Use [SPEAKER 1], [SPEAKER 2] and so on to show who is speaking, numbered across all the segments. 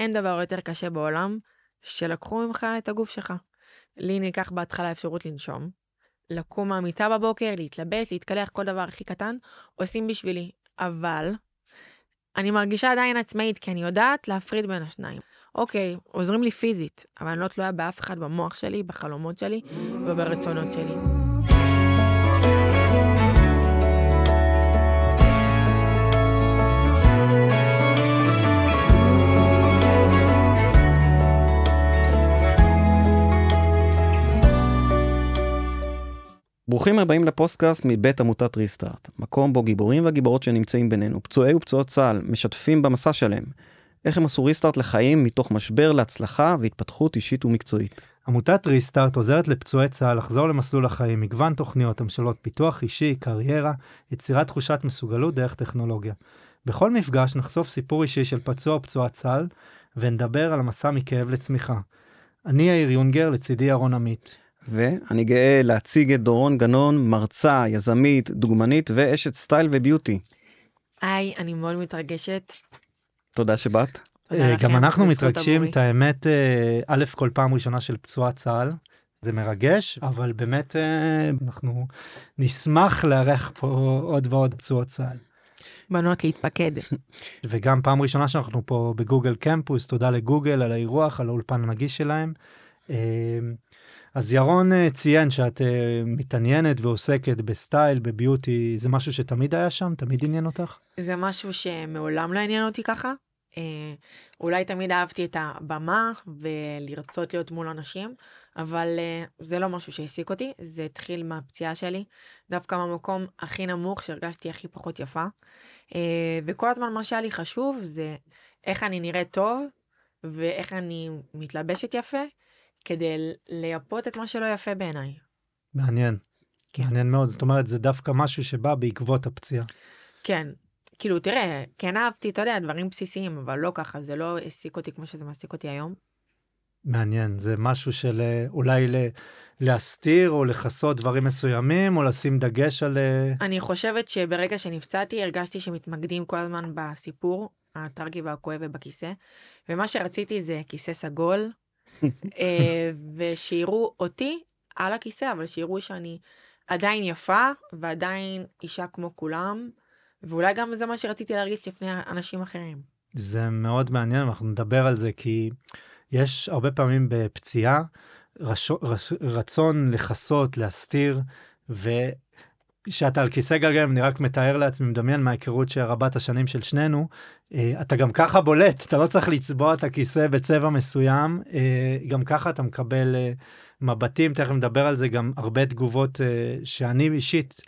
[SPEAKER 1] אין דבר יותר קשה בעולם שלקחו ממך את הגוף שלך. לי ניקח בהתחלה אפשרות לנשום, לקום מהמיטה בבוקר, להתלבש, להתקלח, כל דבר הכי קטן, עושים בשבילי. אבל אני מרגישה עדיין עצמאית, כי אני יודעת להפריד בין השניים. אוקיי, עוזרים לי פיזית, אבל אני לא תלויה באף אחד במוח שלי, בחלומות שלי וברצונות שלי.
[SPEAKER 2] ברוכים הבאים לפוסטקאסט מבית עמותת ריסטארט, מקום בו גיבורים והגיבורות שנמצאים בינינו, פצועי ופצועות צה"ל, משתפים במסע שלהם. איך הם עשו ריסטארט לחיים מתוך משבר להצלחה והתפתחות אישית ומקצועית.
[SPEAKER 3] עמותת ריסטארט עוזרת לפצועי צה"ל לחזור למסלול החיים, מגוון תוכניות המשלות פיתוח אישי, קריירה, יצירת תחושת מסוגלות דרך טכנולוגיה. בכל מפגש נחשוף סיפור אישי של פצוע או פצועת צה"ל, ונדבר על המסע מכאב לצמיחה. אני יאיר יונגר, לצידי ירון עמית.
[SPEAKER 2] ואני גאה להציג את דורון גנון, מרצה, יזמית, דוגמנית ואשת סטייל וביוטי.
[SPEAKER 1] היי, אני מאוד מתרגשת.
[SPEAKER 2] תודה שבאת.
[SPEAKER 1] תודה
[SPEAKER 3] אה, גם אנחנו מתרגשים. את האמת, אה, א', כל פעם ראשונה של פצועת צה"ל. זה מרגש, אבל באמת אה, אנחנו נשמח לארח פה עוד ועוד פצועות צה"ל.
[SPEAKER 1] בנות להתפקד.
[SPEAKER 3] וגם פעם ראשונה שאנחנו פה בגוגל קמפוס, תודה לגוגל על האירוח, על האולפן הנגיש שלהם. אז ירון אה, ציין שאת אה, מתעניינת ועוסקת בסטייל, בביוטי, זה משהו שתמיד היה שם? תמיד עניין אותך?
[SPEAKER 1] זה משהו שמעולם לא עניין אותי ככה. אה, אולי תמיד אהבתי את הבמה ולרצות להיות מול אנשים, אבל זה לא משהו שהעסיק אותי, זה התחיל מהפציעה שלי, דווקא מהמקום הכי נמוך שהרגשתי הכי פחות יפה. וכל הזמן מה שהיה לי חשוב זה איך אני נראית טוב ואיך אני מתלבשת יפה, כדי לייפות את מה שלא יפה בעיניי.
[SPEAKER 3] מעניין.
[SPEAKER 1] כן.
[SPEAKER 3] מעניין מאוד, זאת אומרת, זה דווקא משהו שבא בעקבות הפציעה.
[SPEAKER 1] כן, כאילו תראה, כן אהבתי, אתה יודע, דברים בסיסיים, אבל לא ככה, זה לא העסיק אותי כמו שזה מעסיק אותי היום.
[SPEAKER 3] מעניין, זה משהו של אה, אולי ל- להסתיר או לכסות דברים מסוימים, או לשים דגש על... אה,
[SPEAKER 1] אני חושבת שברגע שנפצעתי הרגשתי שמתמקדים כל הזמן בסיפור הטרגי והכואב ובכיסא, ומה שרציתי זה כיסא סגול, ושיראו אותי על הכיסא, אבל שיראו שאני עדיין יפה ועדיין אישה כמו כולם, ואולי גם זה מה שרציתי להרגיש לפני אנשים אחרים.
[SPEAKER 3] זה מאוד מעניין, אנחנו נדבר על זה, כי יש הרבה פעמים בפציעה רש... רש... רצון לכסות, להסתיר, וכשאתה על כיסא גלגלים, אני רק מתאר לעצמי, מדמיין מההיכרות של רבת השנים של שנינו, אה, אתה גם ככה בולט, אתה לא צריך לצבוע את הכיסא בצבע מסוים, אה, גם ככה אתה מקבל אה, מבטים, תכף נדבר על זה, גם הרבה תגובות שאני אישית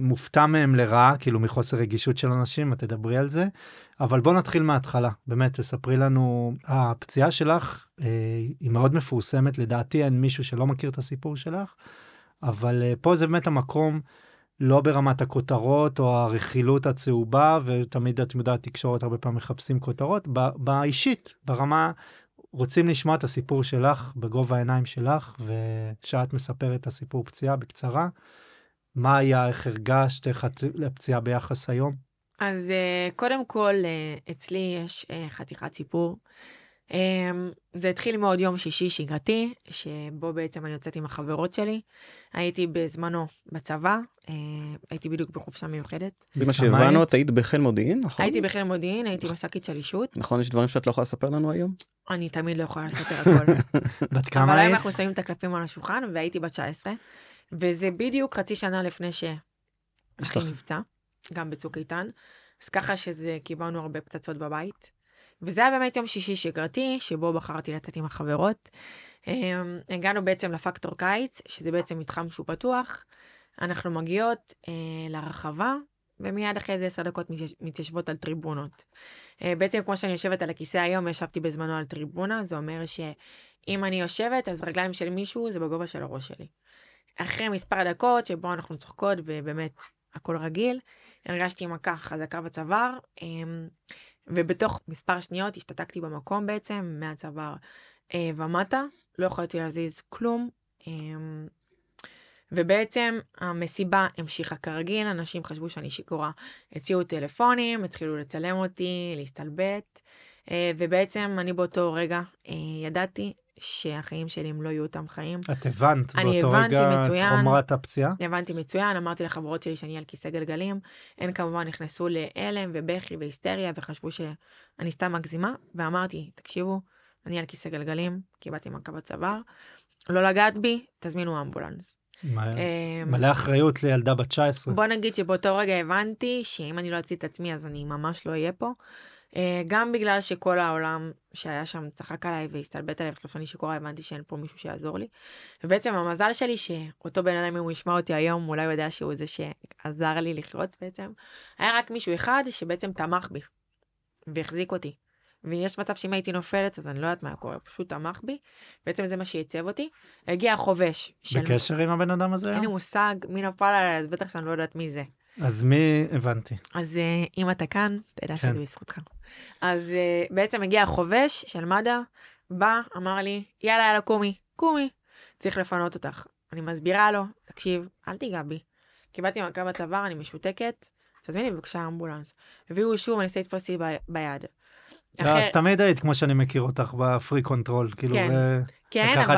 [SPEAKER 3] מופתע מהם לרעה, כאילו מחוסר רגישות של אנשים, את תדברי על זה. אבל בוא נתחיל מההתחלה, באמת, תספרי לנו, הפציעה שלך היא מאוד מפורסמת, לדעתי אין מישהו שלא מכיר את הסיפור שלך, אבל אה, פה זה באמת המקום, לא ברמת הכותרות או הרכילות הצהובה, ותמיד את יודעת, תקשורת הרבה פעמים מחפשים כותרות, באישית, ברמה, רוצים לשמוע את הסיפור שלך בגובה העיניים שלך, ושאת מספרת את הסיפור פציעה בקצרה. מה היה, איך הרגשת, איך את לפציעה ביחס היום?
[SPEAKER 1] אז uh, קודם כל, uh, אצלי יש חתיכת סיפור. Um, זה התחיל מאוד יום שישי שגרתי, שבו בעצם אני יוצאת עם החברות שלי. הייתי בזמנו בצבא, uh, הייתי בדיוק בחופשה מיוחדת.
[SPEAKER 2] במה שהבנו? את היית בחיל מודיעין, נכון?
[SPEAKER 1] הייתי בחיל מודיעין, הייתי מש"קית שלישות.
[SPEAKER 2] נכון, יש דברים שאת לא יכולה לספר לנו היום?
[SPEAKER 1] אני תמיד לא יכולה לספר הכל.
[SPEAKER 3] בת
[SPEAKER 1] אבל
[SPEAKER 3] כמה
[SPEAKER 1] היום
[SPEAKER 3] היית?
[SPEAKER 1] אנחנו שמים את הקלפים על השולחן, והייתי בת 19, וזה בדיוק חצי שנה לפני שאחי. נפצע, גם בצוק איתן. אז ככה שזה, קיבלנו הרבה פצצות בבית. וזה היה באמת יום שישי שגרתי, שבו בחרתי לצאת עם החברות. אמ, הגענו בעצם לפקטור קיץ, שזה בעצם מתחם שהוא פתוח. אנחנו מגיעות אה, לרחבה, ומיד אחרי זה עשר דקות מתייש- מתיישבות על טריבונות. אה, בעצם כמו שאני יושבת על הכיסא היום, ישבתי בזמנו על טריבונה, זה אומר שאם אני יושבת, אז רגליים של מישהו זה בגובה של הראש שלי. אחרי מספר דקות שבו אנחנו צוחקות ובאמת הכל רגיל, הרגשתי מכה חזקה בצוואר, אמ, ובתוך מספר שניות השתתקתי במקום בעצם, מהצוואר אה, ומטה, לא יכולתי להזיז כלום. אמ, ובעצם המסיבה המשיכה כרגיל, אנשים חשבו שאני שיכורה. הציעו טלפונים, התחילו לצלם אותי, להסתלבט. אה, ובעצם אני באותו רגע אה, ידעתי שהחיים שלי הם לא יהיו אותם חיים.
[SPEAKER 3] את הבנת באותו רגע את
[SPEAKER 1] מצוין.
[SPEAKER 3] חומרת הפציעה?
[SPEAKER 1] הבנתי מצוין, אמרתי לחברות שלי שאני על כיסא גלגלים. הן כמובן נכנסו להלם ובכי והיסטריה וחשבו שאני סתם מגזימה, ואמרתי, תקשיבו, אני על כיסא גלגלים, קיבלתי מכה בצוואר, לא לגעת בי, תזמינו אמבולנס. אה,
[SPEAKER 3] מלא אחריות לילדה בת 19.
[SPEAKER 1] בוא נגיד שבאותו רגע הבנתי שאם אני לא אציל את עצמי אז אני ממש לא אהיה פה. אה, גם בגלל שכל העולם שהיה שם צחק עליי והסתלבט עליי וחשב שאני שיכורה הבנתי שאין פה מישהו שיעזור לי. ובעצם המזל שלי שאותו בן אדם אם הוא ישמע אותי היום אולי הוא יודע שהוא זה שעזר לי לחיות בעצם. היה רק מישהו אחד שבעצם תמך בי והחזיק אותי. ויש מצב שאם הייתי נופלת אז אני לא יודעת מה קורה, פשוט תמך בי. בעצם זה מה שעיצב אותי. הגיע החובש. של-
[SPEAKER 3] בקשר עם הבן אדם הזה?
[SPEAKER 1] אין לי? מושג מי נפל עליי אז בטח שאני לא יודעת מי זה.
[SPEAKER 3] אז מי הבנתי?
[SPEAKER 1] אז אה, אם אתה כאן, תדע
[SPEAKER 3] כן.
[SPEAKER 1] שזה בזכותך. אז אה, בעצם הגיע החובש של מד"א, בא, אמר לי, יאללה, יאללה, קומי, קומי, צריך לפנות אותך. אני מסבירה לו, תקשיב, אל תיגע בי. קיבלתי מכה בצוואר, אני משותקת, תזמיני בבקשה אמבולנס. הביאו שוב, אני ניסה לתפוס אותי ב- ביד.
[SPEAKER 3] לא,
[SPEAKER 1] אחרי-
[SPEAKER 3] אז תמיד היית כמו שאני מכיר אותך ב-freak control, כאילו,
[SPEAKER 1] כן.
[SPEAKER 3] ו-
[SPEAKER 1] כן, אבל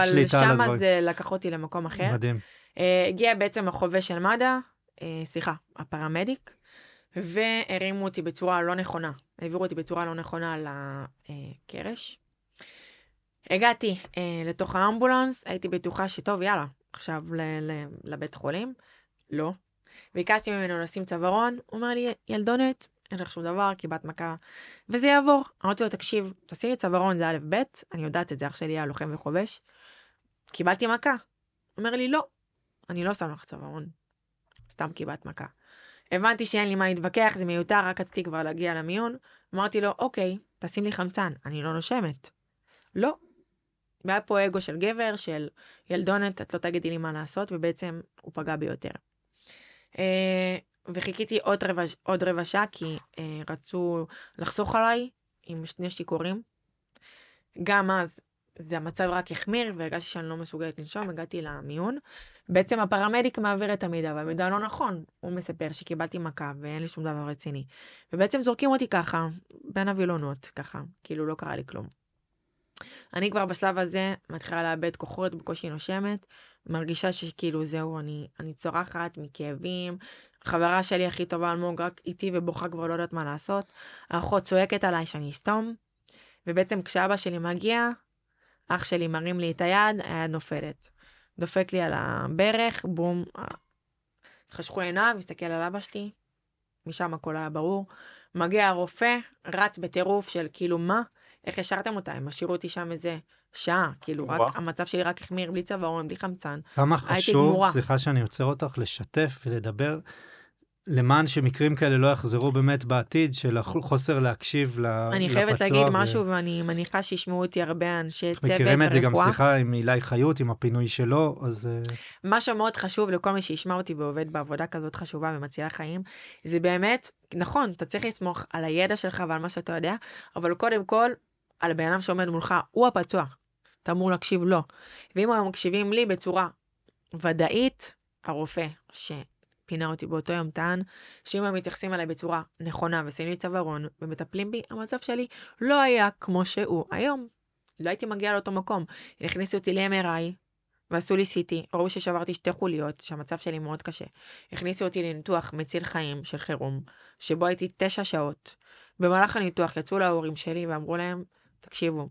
[SPEAKER 3] הדברים.
[SPEAKER 1] זה לקח אותי למקום אחר.
[SPEAKER 3] מדהים.
[SPEAKER 1] אה, הגיע בעצם החובש של מד"א, אה, סליחה, הפרמדיק, והרימו אותי בצורה לא נכונה. העבירו אותי בצורה לא נכונה לקרש. הגעתי אה, לתוך האמבולנס, הייתי בטוחה שטוב, יאללה, עכשיו ל- ל- לבית חולים. לא. ביקשתי ממנו לשים צווארון, הוא אומר לי, ילדונת, אין לך שום דבר, קיבלת מכה, וזה יעבור. אמרתי לו, תקשיב, תשים לי צווארון, זה א' ב', אני יודעת את זה, אח שלי היה לוחם וחובש. קיבלתי מכה. אומר לי, לא, אני לא שם לך צווארון. סתם קיבלת מכה. הבנתי שאין לי מה להתווכח, זה מיותר, רק רציתי כבר להגיע למיון. אמרתי לו, אוקיי, תשים לי חמצן, אני לא נושמת. לא. והיה פה אגו של גבר, של ילדונת, את לא תגידי לי מה לעשות, ובעצם הוא פגע בי יותר. אה, וחיכיתי עוד רבע, עוד רבע שעה, כי אה, רצו לחסוך עליי עם שני שיכורים. גם אז זה המצב רק החמיר והרגשתי שאני לא מסוגלת לנשום, הגעתי למיון. בעצם הפרמדיק מעביר את המידע, והמידע לא נכון. הוא מספר שקיבלתי מכה ואין לי שום דבר רציני. ובעצם זורקים אותי ככה, בין הווילונות, ככה, כאילו לא קרה לי כלום. אני כבר בשלב הזה מתחילה לאבד כוחות, בקושי נושמת, מרגישה שכאילו זהו, אני, אני צורחת מכאבים. חברה שלי הכי טובה אלמוג רק איתי ובוכה כבר לא יודעת מה לעשות. האחות צועקת עליי שאני אסתום. ובעצם כשאבא שלי מגיע, אח שלי מרים לי את היד, היד נופלת. דופק לי על הברך, בום, אה, חשכו עיניו, מסתכל על אבא שלי, משם הכל היה ברור. מגיע הרופא, רץ בטירוף של כאילו מה, איך השארתם אותה, הם השאירו אותי שם איזה שעה, כאילו. רק המצב שלי רק החמיר, בלי צווארון, בלי חמצן.
[SPEAKER 3] כמה חשוב. סליחה שאני עוצר אותך, לשתף ולדבר, למען שמקרים כאלה לא יחזרו באמת בעתיד, של החוסר להקשיב לפצוע.
[SPEAKER 1] אני חייבת להגיד
[SPEAKER 3] ו-
[SPEAKER 1] משהו, ואני מניחה שישמעו אותי הרבה אנשי צוות
[SPEAKER 3] מכירים את זה גם,
[SPEAKER 1] רפואה.
[SPEAKER 3] סליחה, עם אילי חיות, עם הפינוי שלו, אז אה,
[SPEAKER 1] משהו מאוד חשוב לכל מי שישמע אותי ועובד בעבודה כזאת חשובה ומצילה חיים, זה באמת, נכון, אתה צריך לסמוך על הידע שלך ועל מה שאתה יודע, אבל קודם כל, על הבן אדם שעומד מולך, הוא הפצוע. אתה אמור להקשיב לו. ואם הם מקשיבים לי בצורה ודאית, הרופא שפינה אותי באותו יום טען, שאם הם מתייחסים אליי בצורה נכונה ושמים לי צווארון ומטפלים בי, המצב שלי לא היה כמו שהוא היום. לא הייתי מגיעה לאותו מקום. הכניסו אותי ל-MRI, ועשו לי CT, ראו ששברתי שתי חוליות, שהמצב שלי מאוד קשה. הכניסו אותי לניתוח מציל חיים של חירום, שבו הייתי תשע שעות. במהלך הניתוח יצאו להורים שלי ואמרו להם, תקשיבו,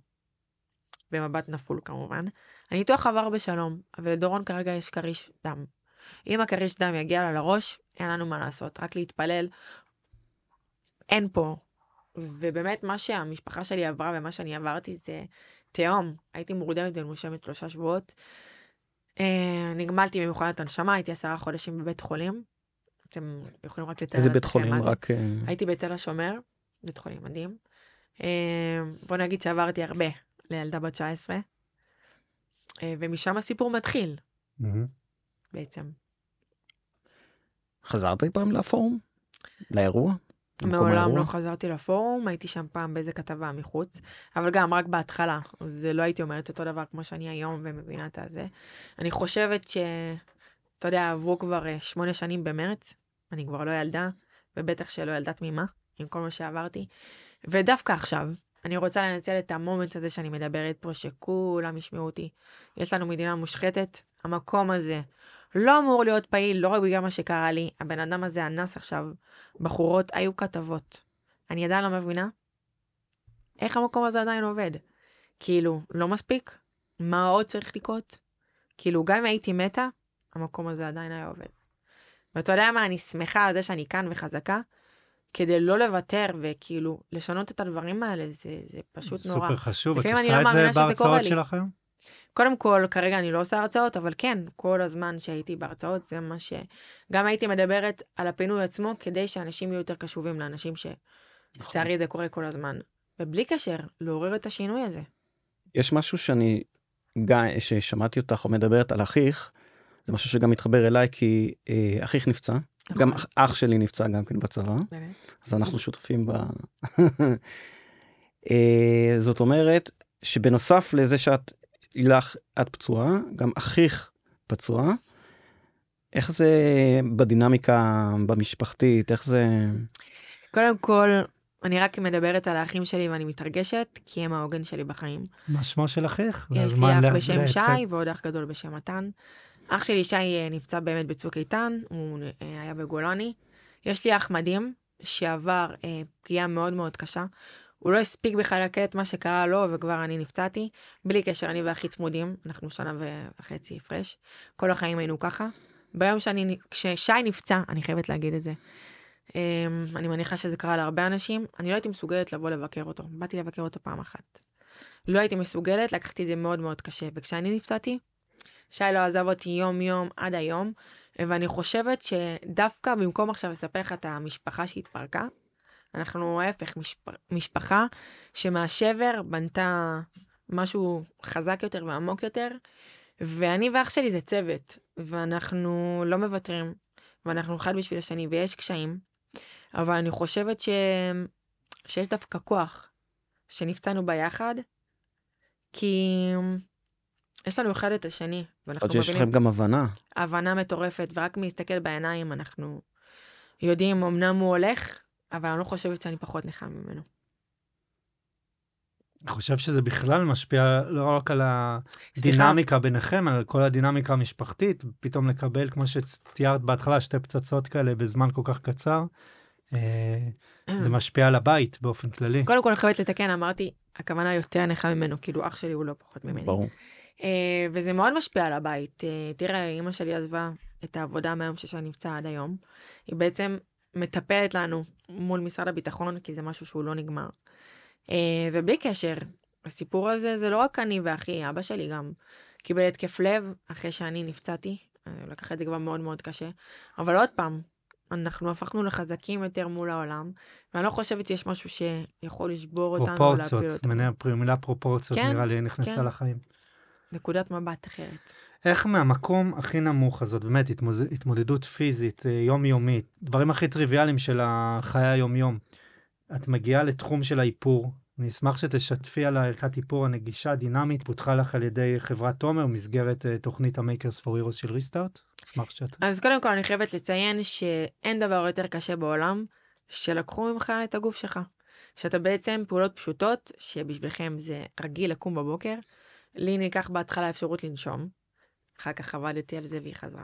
[SPEAKER 1] במבט נפול כמובן, הניתוח עבר בשלום, אבל לדורון כרגע יש כריש דם. אם הכריש דם יגיע לה לראש, אין לנו מה לעשות, רק להתפלל. אין פה. ובאמת מה שהמשפחה שלי עברה ומה שאני עברתי זה תהום. הייתי מורדמת ומושמת שלושה שבועות. אה, נגמלתי ממכונת הנשמה, הייתי עשרה חודשים בבית חולים. אתם יכולים רק לתאר
[SPEAKER 2] איזה בית חולים? רק... אה,
[SPEAKER 1] הייתי בתל השומר, בית חולים מדהים. אה, בוא נגיד שעברתי הרבה לילדה בת 19, אה, ומשם הסיפור מתחיל
[SPEAKER 3] מהמם.
[SPEAKER 1] בעצם.
[SPEAKER 2] חזרת אי פעם לפורום? לאירוע?
[SPEAKER 1] מעולם? לא חזרתי לפורום, הייתי שם פעם באיזה כתבה מחוץ, אבל גם רק בהתחלה, זה לא הייתי אומרת אותו דבר כמו שאני היום ומבינה את הזה. אני חושבת ש... אתה יודע, עברו כבר אה, שמונה שנים במרץ, אני כבר לא ילדה, ובטח שלא ילדה תמימה, עם כל מה שעברתי, ודווקא עכשיו, אני רוצה לנצל את המומנט הזה שאני מדברת פה, שכולם ישמעו אותי. יש לנו מדינה מושחתת, המקום הזה לא אמור להיות פעיל, לא רק בגלל מה שקרה לי, הבן אדם הזה אנס עכשיו בחורות, היו כתבות. אני עדיין לא מבינה איך המקום הזה עדיין עובד. כאילו, לא מספיק? מה עוד צריך לקרות? כאילו, גם אם הייתי מתה, המקום הזה עדיין היה עובד. ואתה יודע מה, אני שמחה על זה שאני כאן וחזקה, כדי לא לוותר וכאילו לשנות את הדברים האלה, זה, זה פשוט נורא.
[SPEAKER 3] סופר חשוב, את עושה
[SPEAKER 1] לא
[SPEAKER 3] את זה בהרצאות. שלך היום?
[SPEAKER 1] קודם כל, כרגע אני לא עושה הרצאות, אבל כן, כל הזמן שהייתי בהרצאות, זה מה ש... גם הייתי מדברת על הפינוי עצמו, כדי שאנשים יהיו יותר קשובים לאנשים שלצערי זה קורה כל הזמן. ובלי קשר, לעורר את השינוי הזה.
[SPEAKER 2] יש משהו שאני, ששמעתי אותך או מדברת על אחיך, זה משהו שגם מתחבר אליי כי אה, אחיך נפצע,
[SPEAKER 1] נכון.
[SPEAKER 2] גם אח, אח שלי נפצע גם כן בצבא,
[SPEAKER 1] באמת.
[SPEAKER 2] אז אנחנו שותפים ב... אה, זאת אומרת שבנוסף לזה שאת, לך, את פצועה, גם אחיך פצוע. איך זה בדינמיקה במשפחתית, איך זה...
[SPEAKER 1] קודם כל, אני רק מדברת על האחים שלי ואני מתרגשת, כי הם העוגן שלי בחיים.
[SPEAKER 3] מה שמו של אחיך?
[SPEAKER 1] יש לי אח בשם. שי ועוד אח גדול בשם מתן. אח שלי שי אה, נפצע באמת בצוק איתן, הוא אה, היה בגולני. יש לי אח מדהים שעבר אה, פגיעה מאוד מאוד קשה. הוא לא הספיק בכלל את מה שקרה לו וכבר אני נפצעתי. בלי קשר, אני ואחי צמודים, אנחנו שנה וחצי הפרש. כל החיים היינו ככה. ביום שאני, כששי נפצע, אני חייבת להגיד את זה. אה, אני מניחה שזה קרה להרבה אנשים, אני לא הייתי מסוגלת לבוא לבקר אותו. באתי לבקר אותו פעם אחת. לא הייתי מסוגלת, לקחתי את זה מאוד מאוד קשה. וכשאני נפצעתי, שי לא עזב אותי יום-יום עד היום, ואני חושבת שדווקא במקום עכשיו לספר לך את המשפחה שהתפרקה, אנחנו ההפך, משפ... משפחה שמהשבר בנתה משהו חזק יותר ועמוק יותר, ואני ואח שלי זה צוות, ואנחנו לא מוותרים, ואנחנו אחד בשביל השני, ויש קשיים, אבל אני חושבת ש... שיש דווקא כוח שנפצענו ביחד, כי יש לנו אחד את השני, ואנחנו
[SPEAKER 2] עוד שיש
[SPEAKER 1] מבינים
[SPEAKER 2] לכם גם הבנה.
[SPEAKER 1] הבנה מטורפת, ורק מלהסתכל בעיניים אנחנו יודעים, אמנם הוא הולך, אבל אני לא חושבת שאני פחות נכה ממנו.
[SPEAKER 3] אני חושב שזה בכלל משפיע לא רק על הדינמיקה ביניכם, אלא על כל הדינמיקה המשפחתית, פתאום לקבל, כמו שתיארת בהתחלה, שתי פצצות כאלה בזמן כל כך קצר, אה, זה משפיע על הבית באופן כללי.
[SPEAKER 1] קודם כל אני חייבת לתקן, אמרתי, הכוונה יותר נכה ממנו, כאילו אח שלי הוא לא פחות ממני.
[SPEAKER 2] ברור.
[SPEAKER 1] אה, וזה מאוד משפיע על הבית. אה, תראה, אימא שלי עזבה את העבודה מהיום ששי נפצע עד היום. היא בעצם מטפלת לנו מול משרד הביטחון, כי זה משהו שהוא לא נגמר. אה, ובלי קשר, הסיפור הזה זה לא רק אני ואחי, אבא שלי גם קיבל התקף לב אחרי שאני נפצעתי, אה, הוא לקח את זה כבר מאוד מאוד קשה. אבל עוד פעם, אנחנו הפכנו לחזקים יותר מול העולם, ואני לא חושבת שיש משהו שיכול לשבור אותנו או להפיל
[SPEAKER 3] פרופורציות,
[SPEAKER 1] אותנו.
[SPEAKER 3] מנה- המילה פרופורציות
[SPEAKER 1] כן,
[SPEAKER 3] נראה לי נכנסה
[SPEAKER 1] כן.
[SPEAKER 3] לחיים.
[SPEAKER 1] נקודת מבט אחרת.
[SPEAKER 3] איך מהמקום הכי נמוך הזאת, באמת התמוז... התמודדות פיזית, אה, יומיומית, דברים הכי טריוויאליים של החיי היומיום, את מגיעה לתחום של האיפור. אני אשמח שתשתפי על הערכת איפור הנגישה, דינמית, פותחה לך על ידי חברת תומר, במסגרת אה, תוכנית ה-Makers for Heroes של ריסטארט. אשמח שאת...
[SPEAKER 1] אז קודם כל אני חייבת לציין שאין דבר יותר קשה בעולם שלקחו ממך את הגוף שלך. שאתה בעצם פעולות פשוטות שבשבילכם זה רגיל לקום בבוקר. לי ניקח בהתחלה אפשרות לנשום. אחר כך עבדתי על זה והיא חזרה.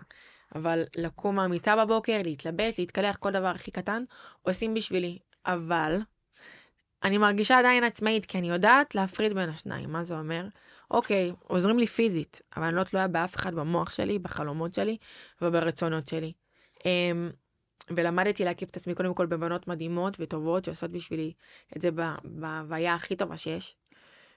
[SPEAKER 1] אבל לקום מהמיטה בבוקר, להתלבש, להתקלח, כל דבר הכי קטן, עושים בשבילי. אבל אני מרגישה עדיין עצמאית, כי אני יודעת להפריד בין השניים. מה זה אומר? אוקיי, עוזרים לי פיזית, אבל אני לא תלויה באף אחד במוח שלי, בחלומות שלי וברצונות שלי. אמ, ולמדתי להקיף את עצמי קודם כל בבנות מדהימות וטובות שעושות בשבילי את זה בהוויה הכי טובה שיש.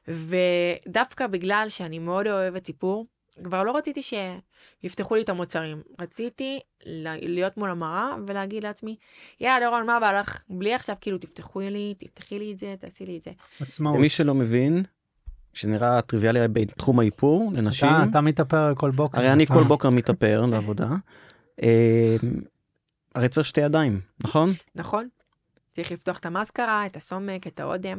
[SPEAKER 1] ודווקא בגלל שאני מאוד אוהבת סיפור, כבר לא רציתי שיפתחו לי את המוצרים. רציתי ל- להיות מול המראה ולהגיד לעצמי, יאללה דורון, מה בא לך? בלי עכשיו כאילו תפתחו לי, תפתחי לי את זה, תעשי לי את זה.
[SPEAKER 3] עצמאות.
[SPEAKER 2] למי שלא מבין, שנראה טריוויאלי בתחום האיפור לנשים,
[SPEAKER 3] אתה, אתה מתאפר כל בוקר.
[SPEAKER 2] הרי אני כל בוקר מתאפר לעבודה, אה, הרי צריך שתי ידיים, נכון?
[SPEAKER 1] נכון? צריך לפתוח את המסקרה, את הסומק, את האודם,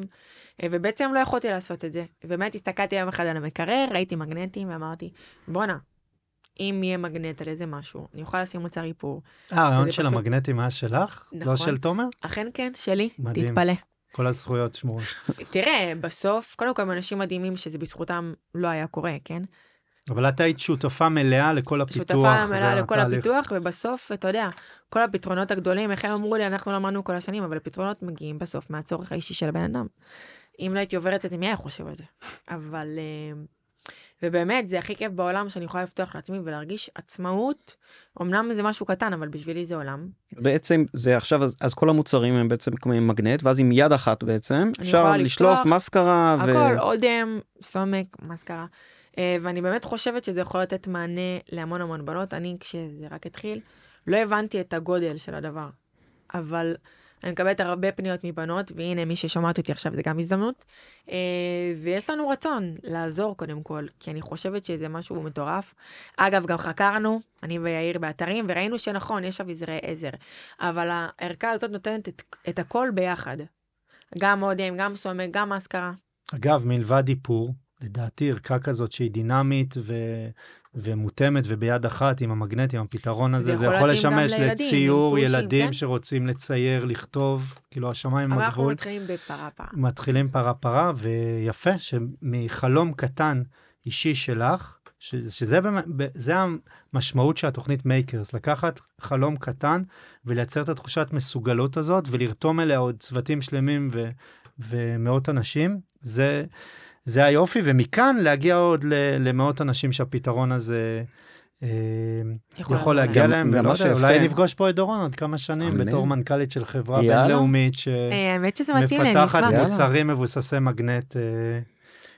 [SPEAKER 1] אה, ובעצם לא יכולתי לעשות את זה. באמת הסתכלתי יום אחד על המקרר, ראיתי מגנטים ואמרתי, בואנה, אם יהיה מגנט על איזה משהו, אני אוכל לשים מוצר איפור.
[SPEAKER 3] אה, הרעיון של
[SPEAKER 1] פשוט-
[SPEAKER 3] המגנטים היה שלך? לא
[SPEAKER 1] נכון.
[SPEAKER 3] של תומר?
[SPEAKER 1] אכן כן, שלי,
[SPEAKER 3] מדהים.
[SPEAKER 1] תתפלא.
[SPEAKER 3] כל הזכויות שמורות.
[SPEAKER 1] תראה, בסוף, קודם כל הם אנשים מדהימים שזה בזכותם לא היה קורה, כן?
[SPEAKER 3] אבל את היית שותפה מלאה לכל הפיתוח.
[SPEAKER 1] שותפה מלאה לכל. הפיתוח, ובסוף, אתה יודע, כל הפתרונות הגדולים, איך הם אמרו לי, אנחנו למדנו כל השנים, אבל הפתרונות מגיעים בסוף מהצורך האישי של הבן אדם. אם לא הייתי עוברת את זה, מי היה חושב על זה? אבל... אה, ובאמת, זה הכי כיף בעולם שאני יכולה לפתוח לעצמי ולהרגיש עצמאות. אמנם זה משהו קטן, אבל בשבילי זה עולם.
[SPEAKER 2] בעצם זה עכשיו אז, אז כל המוצרים הם בעצם כמו עם מגנט ואז עם יד אחת בעצם אפשר לשלוף מסקרה ו...
[SPEAKER 1] הכל, אודם, סומק, מסקרה. אה, ואני באמת חושבת שזה יכול לתת מענה להמון המון בנות. אני, כשזה רק התחיל, לא הבנתי את הגודל של הדבר. אבל אני מקבלת הרבה פניות מבנות, והנה, מי ששומעת אותי עכשיו זה גם הזדמנות. אה, ויש לנו רצון לעזור קודם כל, כי אני חושבת שזה משהו מטורף. אגב, גם חקרנו, אני ויאיר באתרים, וראינו שנכון, יש אביזרי עזר. אבל הערכה הזאת נותנת את, את הכל ביחד. גם אודם, גם סומק, גם מסקרה.
[SPEAKER 3] אגב, מלבד איפור, לדעתי ערכה כזאת שהיא דינמית ו... ומותאמת וביד אחת עם המגנט, עם הפתרון הזה,
[SPEAKER 1] זה יכול
[SPEAKER 3] לשמש לציור ילדים
[SPEAKER 1] כן?
[SPEAKER 3] שרוצים לצייר, לכתוב, כאילו השמיים
[SPEAKER 1] אבל אנחנו
[SPEAKER 3] הגבול.
[SPEAKER 1] מתחילים בפרה פרה.
[SPEAKER 3] מתחילים פרה פרה, ויפה שמחלום קטן אישי שלך, ש- שזה זה המשמעות של התוכנית Makers, לקחת חלום קטן ולייצר את התחושת מסוגלות הזאת ולרתום אליה עוד צוותים שלמים ו, ומאות אנשים, זה, זה היופי, ומכאן להגיע עוד ל- למאות אנשים שהפתרון הזה אה,
[SPEAKER 1] יכול
[SPEAKER 3] להגיע להם,
[SPEAKER 2] גם
[SPEAKER 3] ולא
[SPEAKER 2] מה
[SPEAKER 3] יודע, אולי
[SPEAKER 2] שיפה-
[SPEAKER 3] נפגוש פה את דורון עוד כמה שנים. בתור מנכ"לית של חברה. בינלאומית ש...
[SPEAKER 1] אה.
[SPEAKER 3] מוצרים מבוססי מגנט אה,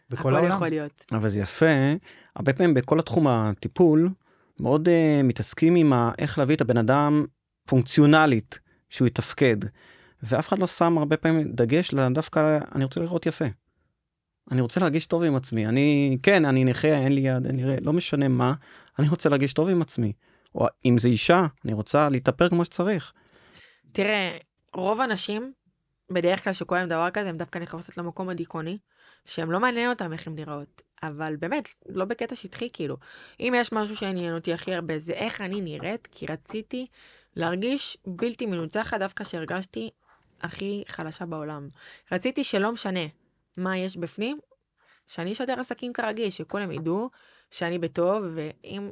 [SPEAKER 3] בכל
[SPEAKER 1] הכל
[SPEAKER 3] העולם.
[SPEAKER 1] יכול להיות.
[SPEAKER 2] אבל זה יפה, הרבה פעמים בכל התחום הטיפול, מאוד מתעסקים עם איך להביא את הבן אדם פונקציונלית, שהוא יתפקד. ואף אחד לא שם הרבה פעמים דגש לדווקא, אני רוצה לראות יפה. אני רוצה להרגיש טוב עם עצמי. אני, כן, אני נכה, אין לי יד, אין לי לא משנה מה, אני רוצה להרגיש טוב עם עצמי. או אם זה אישה, אני רוצה להתאפר כמו שצריך.
[SPEAKER 1] תראה, רוב הנשים, בדרך כלל שקורה להם דבר כזה, הם דווקא נכנסות למקום הדיכאוני, שהם לא מעניין אותם איך הם נראות. אבל באמת, לא בקטע שטחי, כאילו. אם יש משהו שעניין אותי הכי הרבה, זה איך אני נראית, כי רציתי להרגיש בלתי מנוצחת דווקא שהרגשתי הכי חלשה בעולם. רציתי שלא משנה מה יש בפנים, שאני שוטר עסקים כרגיל, שכולם ידעו שאני בטוב, ואם...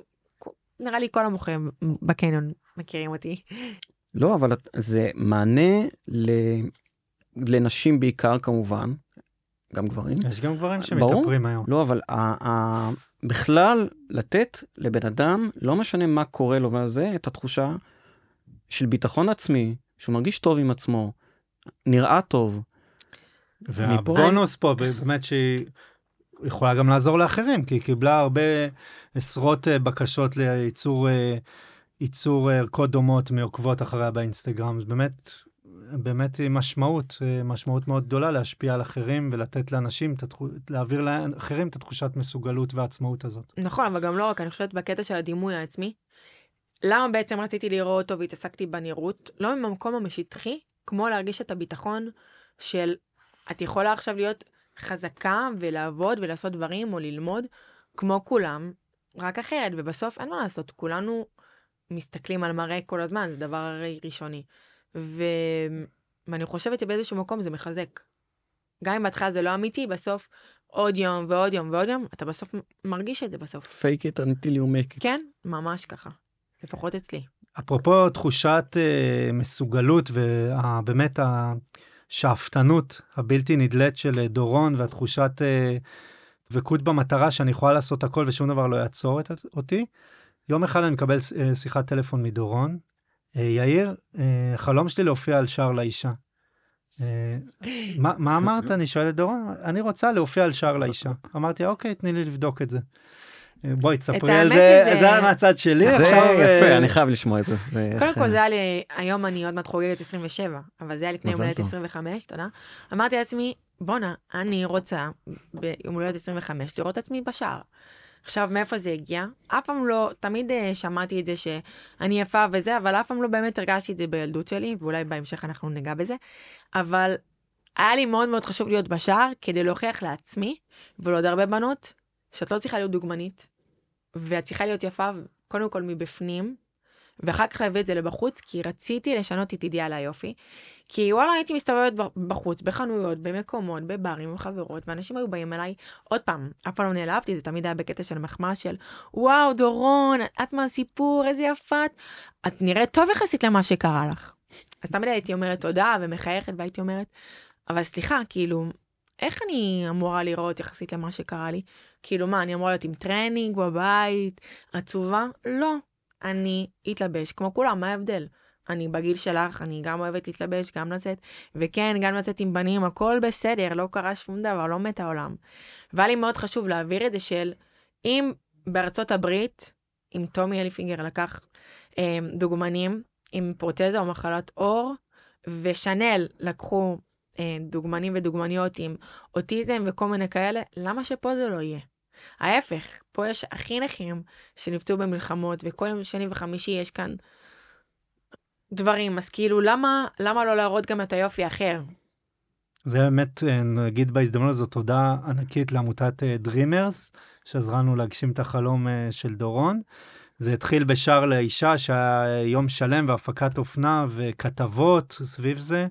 [SPEAKER 1] נראה לי כל המוכרים בקניון מכירים אותי.
[SPEAKER 2] לא, אבל זה מענה ל... לנשים בעיקר כמובן, גם גברים.
[SPEAKER 3] יש גם גברים. שמתאפרים היום.
[SPEAKER 2] לא, אבל ה- ה- בכלל לתת לבן אדם, לא משנה מה קורה לו וזה, את התחושה של ביטחון עצמי, שהוא מרגיש טוב עם עצמו, נראה טוב.
[SPEAKER 3] והבונוס פה באמת שהיא יכולה גם לעזור לאחרים, כי היא קיבלה הרבה עשרות אה, בקשות לייצור אה, ייצור ערכות דומות מעוקבות אחריה באינסטגרם. זה באמת, באמת היא משמעות, אה, משמעות מאוד גדולה להשפיע על אחרים ולתת לאנשים, להעביר לאחרים את התחושת מסוגלות והעצמאות הזאת.
[SPEAKER 1] נכון, אבל גם לא רק, אני חושבת בקטע של הדימוי העצמי. למה בעצם רציתי לראות אותו והתעסקתי בנראות? לא ממקום המשטחי, כמו להרגיש את הביטחון של את יכולה עכשיו להיות חזקה ולעבוד ולעשות דברים או ללמוד כמו כולם, רק אחרת, ובסוף אין מה לעשות, כולנו מסתכלים על מראה כל הזמן, זה דבר הרי ראשוני. ו... ואני חושבת שבאיזשהו מקום זה מחזק. גם אם בהתחלה זה לא אמיתי, בסוף עוד יום ועוד יום ועוד יום, אתה בסוף מרגיש את זה בסוף.
[SPEAKER 2] fake it until you make it.
[SPEAKER 1] כן, ממש ככה. לפחות אצלי.
[SPEAKER 3] אפרופו תחושת אה, מסוגלות ובאמת השאפתנות הבלתי נדלית של אה, דורון והתחושת אה, דבקות במטרה שאני יכולה לעשות הכל ושום דבר לא יעצור את, אותי. יום אחד אני מקבל אה, שיחת טלפון מדורון. יאיר, חלום שלי להופיע על שער לאישה. מה אמרת? אני שואל את דורון, אני רוצה להופיע על שער לאישה. אמרתי, אוקיי, תני לי לבדוק את זה. אה, בואי, תספרי על זה,
[SPEAKER 1] שזה-
[SPEAKER 3] זה היה מהצד שלי.
[SPEAKER 2] זה
[SPEAKER 3] עכשיו, אה,
[SPEAKER 2] יפה, אני חייב לשמוע את זה. זה
[SPEAKER 1] קודם כל זה היה לי, היום אני עוד מעט חוגגת 27, אבל זה היה לפני יום הולדת
[SPEAKER 2] טוב.
[SPEAKER 1] 25, תודה. אמרתי לעצמי, בואנה, אני רוצה ביום הולדת 25 לראות את עצמי בשער. עכשיו, מאיפה זה הגיע? אף פעם לא, תמיד אה, שמעתי את זה שאני יפה וזה, אבל אף פעם לא באמת הרגשתי את זה בילדות שלי, ואולי בהמשך אנחנו ניגע בזה. אבל היה לי מאוד מאוד חשוב להיות בשער כדי להוכיח לעצמי ולעוד הרבה בנות שאת לא צריכה להיות דוגמנית, ואת צריכה להיות יפה קודם כל מבפנים, ואחר כך להביא את זה לבחוץ, כי רציתי לשנות את אידיאל היופי. כי וואלה, הייתי מסתובבת בחוץ, בחנויות, במקומות, בברים עם חברות, ואנשים היו באים אליי, עוד פעם, אף פעם לא נעלבתי, זה תמיד היה בקטע של מחמאה של, וואו, דורון, את מהסיפור, איזה יפה את. את נראית טוב יחסית למה שקרה לך. אז תמיד הייתי אומרת תודה ומחייכת, והייתי אומרת, אבל סליחה, כאילו, איך אני אמורה לראות יחסית למה שקרה לי? כאילו מה, אני אמורה להיות עם טרנינג בבית, עצובה? לא. אני אתלבש כמו כולם, מה ההבדל? אני בגיל שלך, אני גם אוהבת להתלבש, גם לצאת, וכן, גם לצאת עם בנים, הכל בסדר, לא קרה שום דבר, לא מת העולם. והיה לי מאוד חשוב להעביר את זה של, אם בארצות הברית, אם טומי הילפיגר לקח אה, דוגמנים עם פרוטזה או מחלת עור, ושנל לקחו דוגמנים ודוגמניות עם אוטיזם וכל מיני כאלה, למה שפה זה לא יהיה? ההפך, פה יש הכי נכים שנפצעו במלחמות, וכל יום שני וחמישי יש כאן דברים, אז כאילו, למה, למה לא להראות גם את היופי האחר?
[SPEAKER 3] ובאמת אה, נגיד בהזדמנות הזאת תודה ענקית לעמותת דרימרס שעזרה לנו להגשים את החלום אה, של דורון. זה התחיל בשער לאישה שהיה יום שלם והפקת אופנה וכתבות סביב זה.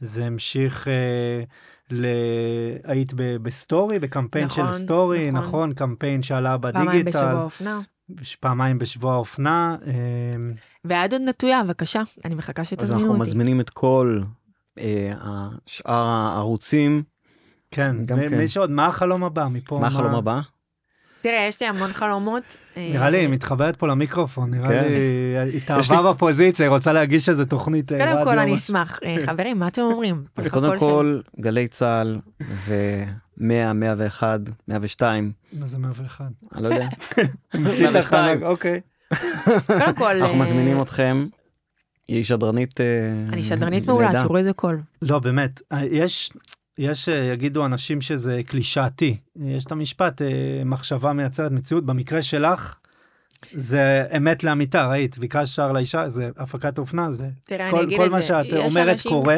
[SPEAKER 3] זה המשיך אה, ל... היית ב... בסטורי בקמפיין
[SPEAKER 1] נכון,
[SPEAKER 3] של סטורי
[SPEAKER 1] נכון.
[SPEAKER 3] נכון קמפיין שעלה בדיגיטל
[SPEAKER 1] פעמיים בשבוע אופנה.
[SPEAKER 3] פעמיים בשבוע אופנה. אה,
[SPEAKER 1] והיד עוד נטויה, בבקשה, אני מחכה
[SPEAKER 2] אז
[SPEAKER 1] שתזמינו
[SPEAKER 2] אנחנו
[SPEAKER 1] אותי.
[SPEAKER 2] מזמינים את כל אה, שאר הערוצים.
[SPEAKER 3] כן,
[SPEAKER 2] גם
[SPEAKER 3] מ-
[SPEAKER 2] כן.
[SPEAKER 3] מי שעוד מה החלום הבא מפה
[SPEAKER 2] מה החלום הבא?
[SPEAKER 1] תראה, יש לי המון חלומות. אה,
[SPEAKER 3] נראה לי היא מתחברת פה למיקרופון נראה
[SPEAKER 2] כן.
[SPEAKER 3] לי היא התאהבה בפוזיציה היא רוצה להגיש איזה תוכנית אה,
[SPEAKER 1] קודם כל, אני. אשמח. אה, חברים, מה אתם אומרים?
[SPEAKER 2] קודם. כל, גלי צה"ל ו-100, 101, 102,
[SPEAKER 3] מה זה 101?
[SPEAKER 2] אני לא יודע.
[SPEAKER 3] המציא את
[SPEAKER 2] 102.
[SPEAKER 3] החלק, אוקיי.
[SPEAKER 1] קודם כל,
[SPEAKER 2] אנחנו מזמינים אתכם. היא שדרנית...
[SPEAKER 1] אני שדרנית מעולה. תראו איזה קול.
[SPEAKER 3] לא באמת יש יש אה, יגידו אנשים שזה קלישאתי יש את המשפט אה, מחשבה מייצרת מציאות במקרה שלך. זה אמת לאמיתה ראית ביקשת שער לאישה זה הפקת אופנה זה
[SPEAKER 1] תראה, אני
[SPEAKER 3] כל,
[SPEAKER 1] אגיד
[SPEAKER 3] כל
[SPEAKER 1] את
[SPEAKER 3] מה
[SPEAKER 1] זה.
[SPEAKER 3] שאת
[SPEAKER 1] יש
[SPEAKER 3] אומרת
[SPEAKER 1] אנשים-
[SPEAKER 3] קורה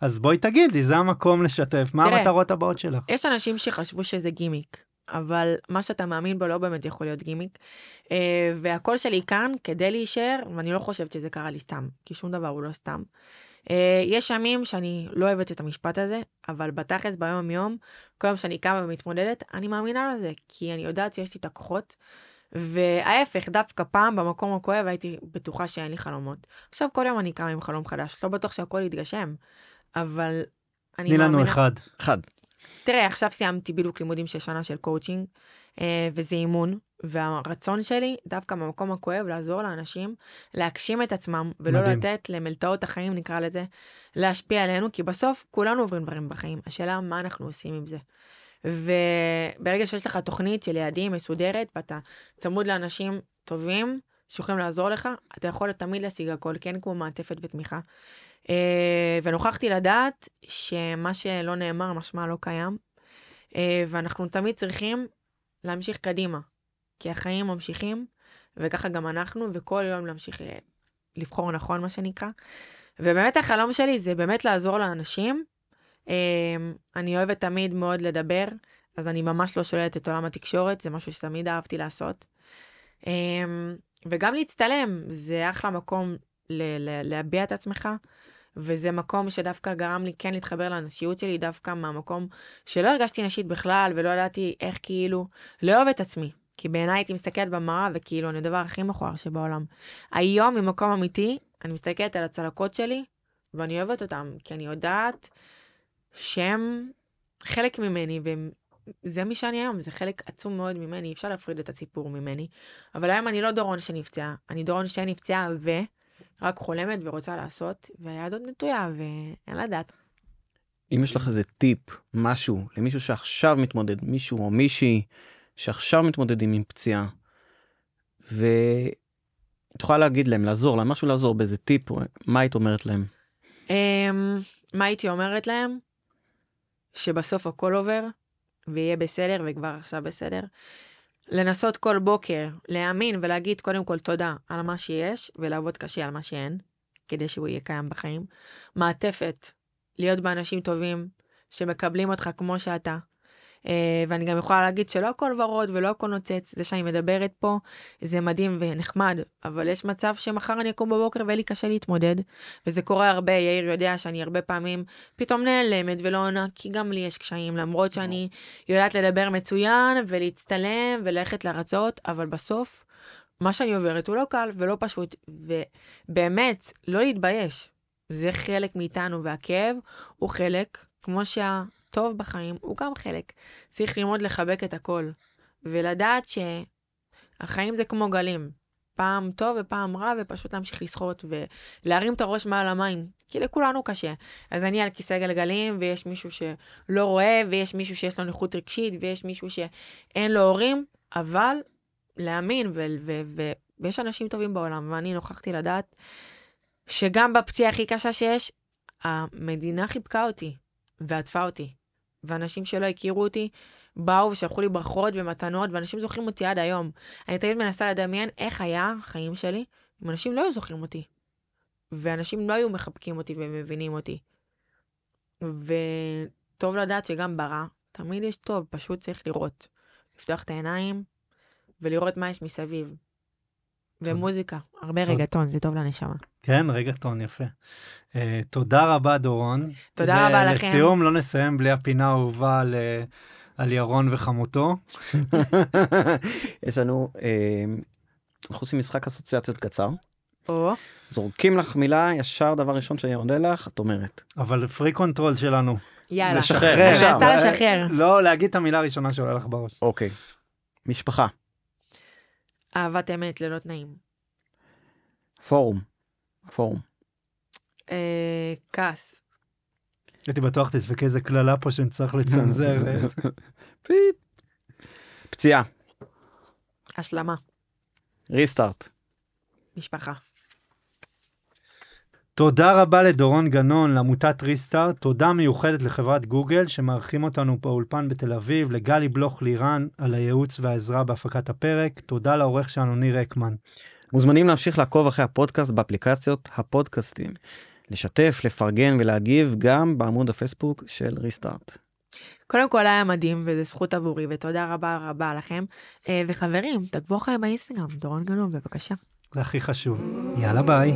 [SPEAKER 3] אז בואי תגידי זה המקום לשתף מה
[SPEAKER 1] תראה.
[SPEAKER 3] המטרות הבאות שלך.
[SPEAKER 1] יש אנשים שחשבו שזה גימיק, אבל מה שאתה מאמין בו לא באמת יכול להיות גימיק. אה, והקול שלי כאן כדי להישאר, ואני לא חושבת שזה קרה לי סתם, כי שום דבר הוא לא סתם. אה, יש ימים שאני לא אוהבת את המשפט הזה, אבל בתכלס ביום יום, כל יום שאני קמה ומתמודדת, אני מאמינה לזה, כי אני יודעת שיש לי את הכוחות. וההפך, דווקא פעם במקום הכואב הייתי בטוחה שאין לי חלומות. עכשיו כל יום אני קמה עם חלום חדש, לא בטוח שהכל יתגשם, אבל אני
[SPEAKER 3] תני לנו
[SPEAKER 1] מאמינה...
[SPEAKER 3] אחד.
[SPEAKER 2] אחד.
[SPEAKER 1] תראה, עכשיו סיימתי בדיוק לימודים של שנה של קואוצ'ינג, וזה אימון, והרצון שלי, דווקא במקום הכואב, לעזור לאנשים להגשים את עצמם, ולא
[SPEAKER 3] מדהים.
[SPEAKER 1] לתת למלתעות החיים, נקרא לזה, להשפיע עלינו, כי בסוף כולנו עוברים דברים בחיים. השאלה מה אנחנו עושים עם זה. וברגע שיש לך תוכנית של יעדים מסודרת, ואתה צמוד לאנשים טובים, שיכולים לעזור לך, אתה יכול תמיד להשיג הכל, כן כמו מעטפת ותמיכה. אה, ונוכחתי לדעת שמה שלא נאמר משמע לא קיים, אה, ואנחנו תמיד צריכים להמשיך קדימה, כי החיים ממשיכים, וככה גם אנחנו, וכל יום להמשיך אה, לבחור נכון, מה שנקרא. ובאמת החלום שלי זה באמת לעזור לאנשים. אה, אני אוהבת תמיד מאוד לדבר, אז אני ממש לא שוללת את עולם התקשורת, זה משהו שתמיד אהבתי לעשות. אה, וגם להצטלם, זה אחלה מקום ל- ל- להביע את עצמך, וזה מקום שדווקא גרם לי כן להתחבר לנשיות שלי, דווקא מהמקום שלא הרגשתי נשית בכלל, ולא ידעתי איך כאילו לאהוב את עצמי. כי בעיניי הייתי מסתכלת במראה, וכאילו אני הדבר הכי מכוער שבעולם. היום, ממקום אמיתי, אני מסתכלת על הצלקות שלי, ואני אוהבת אותם, כי אני יודעת שהם חלק ממני, וזה מי שאני היום, זה חלק עצום מאוד ממני, אי אפשר להפריד את הסיפור ממני. אבל היום אני לא דורון שנפצעה, אני דורון שנפצעה ורק חולמת ורוצה לעשות, והיד עוד נטויה, ואין לדעת.
[SPEAKER 2] אם יש לך איזה טיפ, משהו, למישהו שעכשיו מתמודד, מישהו או מישהי שעכשיו מתמודדים עם פציעה, ואת יכולה להגיד להם, לעזור להם, משהו לעזור באיזה טיפ, מה היית אומרת להם?
[SPEAKER 1] אמ, מה הייתי אומרת להם? שבסוף הכל עובר, ויהיה בסדר, וכבר עכשיו בסדר. לנסות כל בוקר להאמין ולהגיד קודם כל תודה על מה שיש, ולעבוד קשה על מה שאין, כדי שהוא יהיה קיים בחיים. מעטפת, להיות באנשים טובים, שמקבלים אותך כמו שאתה. אה, ואני גם יכולה להגיד שלא הכל ורוד ולא הכל נוצץ, זה שאני מדברת פה זה מדהים ונחמד, אבל יש מצב שמחר אני אקום בבוקר ויהיה לי קשה להתמודד, וזה קורה הרבה, יאיר יודע שאני הרבה פעמים פתאום נעלמת ולא עונה, כי גם לי יש קשיים, למרות שאני יודעת לדבר מצוין ולהצטלם וללכת לרצות, אבל בסוף, מה שאני עוברת הוא לא קל ולא פשוט, ובאמת, לא להתבייש. זה חלק מאיתנו, והכאב הוא חלק, כמו שהטוב בחיים הוא גם חלק. צריך ללמוד לחבק את הכל, ולדעת שהחיים זה כמו גלים. פעם טוב ופעם רע, ופשוט להמשיך לשחות ולהרים את הראש מעל המים, כי לכולנו קשה. אז אני על כיסא גלגלים, ויש מישהו שלא רואה, ויש מישהו שיש לו נכות רגשית, ויש מישהו שאין לו הורים, אבל להאמין, ו- ו- ו- ויש אנשים טובים בעולם, ואני נוכחתי לדעת שגם בפציעה הכי קשה שיש, המדינה חיבקה אותי ועטפה אותי. ואנשים שלא הכירו אותי באו ושלחו לי ברכות ומתנות, ואנשים זוכרים אותי עד היום. אני תמיד מנסה לדמיין איך היה החיים שלי אם אנשים לא היו זוכרים אותי. ואנשים לא היו מחבקים אותי ומבינים אותי. וטוב לדעת שגם ברע, תמיד יש טוב, פשוט צריך לראות. לפתוח את העיניים ולראות מה יש מסביב. ומוזיקה, הרבה רגטון, זה טוב לנשמה.
[SPEAKER 3] כן, רגטון, יפה. Uh, תודה רבה, דורון.
[SPEAKER 1] תודה רבה לכם.
[SPEAKER 3] ולסיום, לא נסיים בלי הפינה האהובה על, על ירון וחמותו.
[SPEAKER 2] יש לנו, אה, אנחנו עושים משחק אסוציאציות קצר.
[SPEAKER 1] או,
[SPEAKER 2] זורקים לך מילה, ישר דבר ראשון שאני עונה לך, את אומרת.
[SPEAKER 3] אבל freak control שלנו.
[SPEAKER 1] יאללה.
[SPEAKER 2] לשחרר,
[SPEAKER 1] אני. מנסה לשחרר.
[SPEAKER 3] לא, להגיד את המילה הראשונה שעולה לך בראש.
[SPEAKER 2] אוקיי. משפחה,
[SPEAKER 1] אהבת אמת ללא תנאים.
[SPEAKER 2] פורום, פורום,
[SPEAKER 1] אה, כעס.
[SPEAKER 3] הייתי בטוח תדפקי איזה קללה פה שנצטרך לצנזר.
[SPEAKER 2] פיפ. פציעה,
[SPEAKER 1] השלמה.
[SPEAKER 2] ריסטארט,
[SPEAKER 1] משפחה.
[SPEAKER 3] תודה רבה לדורון גנון, לעמותת ריסטארט, תודה מיוחדת לחברת גוגל שמארחים אותנו באולפן בתל אביב, לגלי בלוך לירן על הייעוץ והעזרה בהפקת הפרק, תודה לעורך שלנו ניר אקמן.
[SPEAKER 2] מוזמנים להמשיך לעקוב אחרי הפודקאסט באפליקציות הפודקאסטים. לשתף, לפרגן ולהגיב גם בעמוד הפייסבוק של ריסטארט.
[SPEAKER 1] קודם כל היה מדהים וזו זכות עבורי ותודה רבה רבה לכם. אה, וחברים, תעקבו אחריי באינסטגרם, דורון גנון בבקשה.
[SPEAKER 3] זה הכי חשוב. יאללה ביי.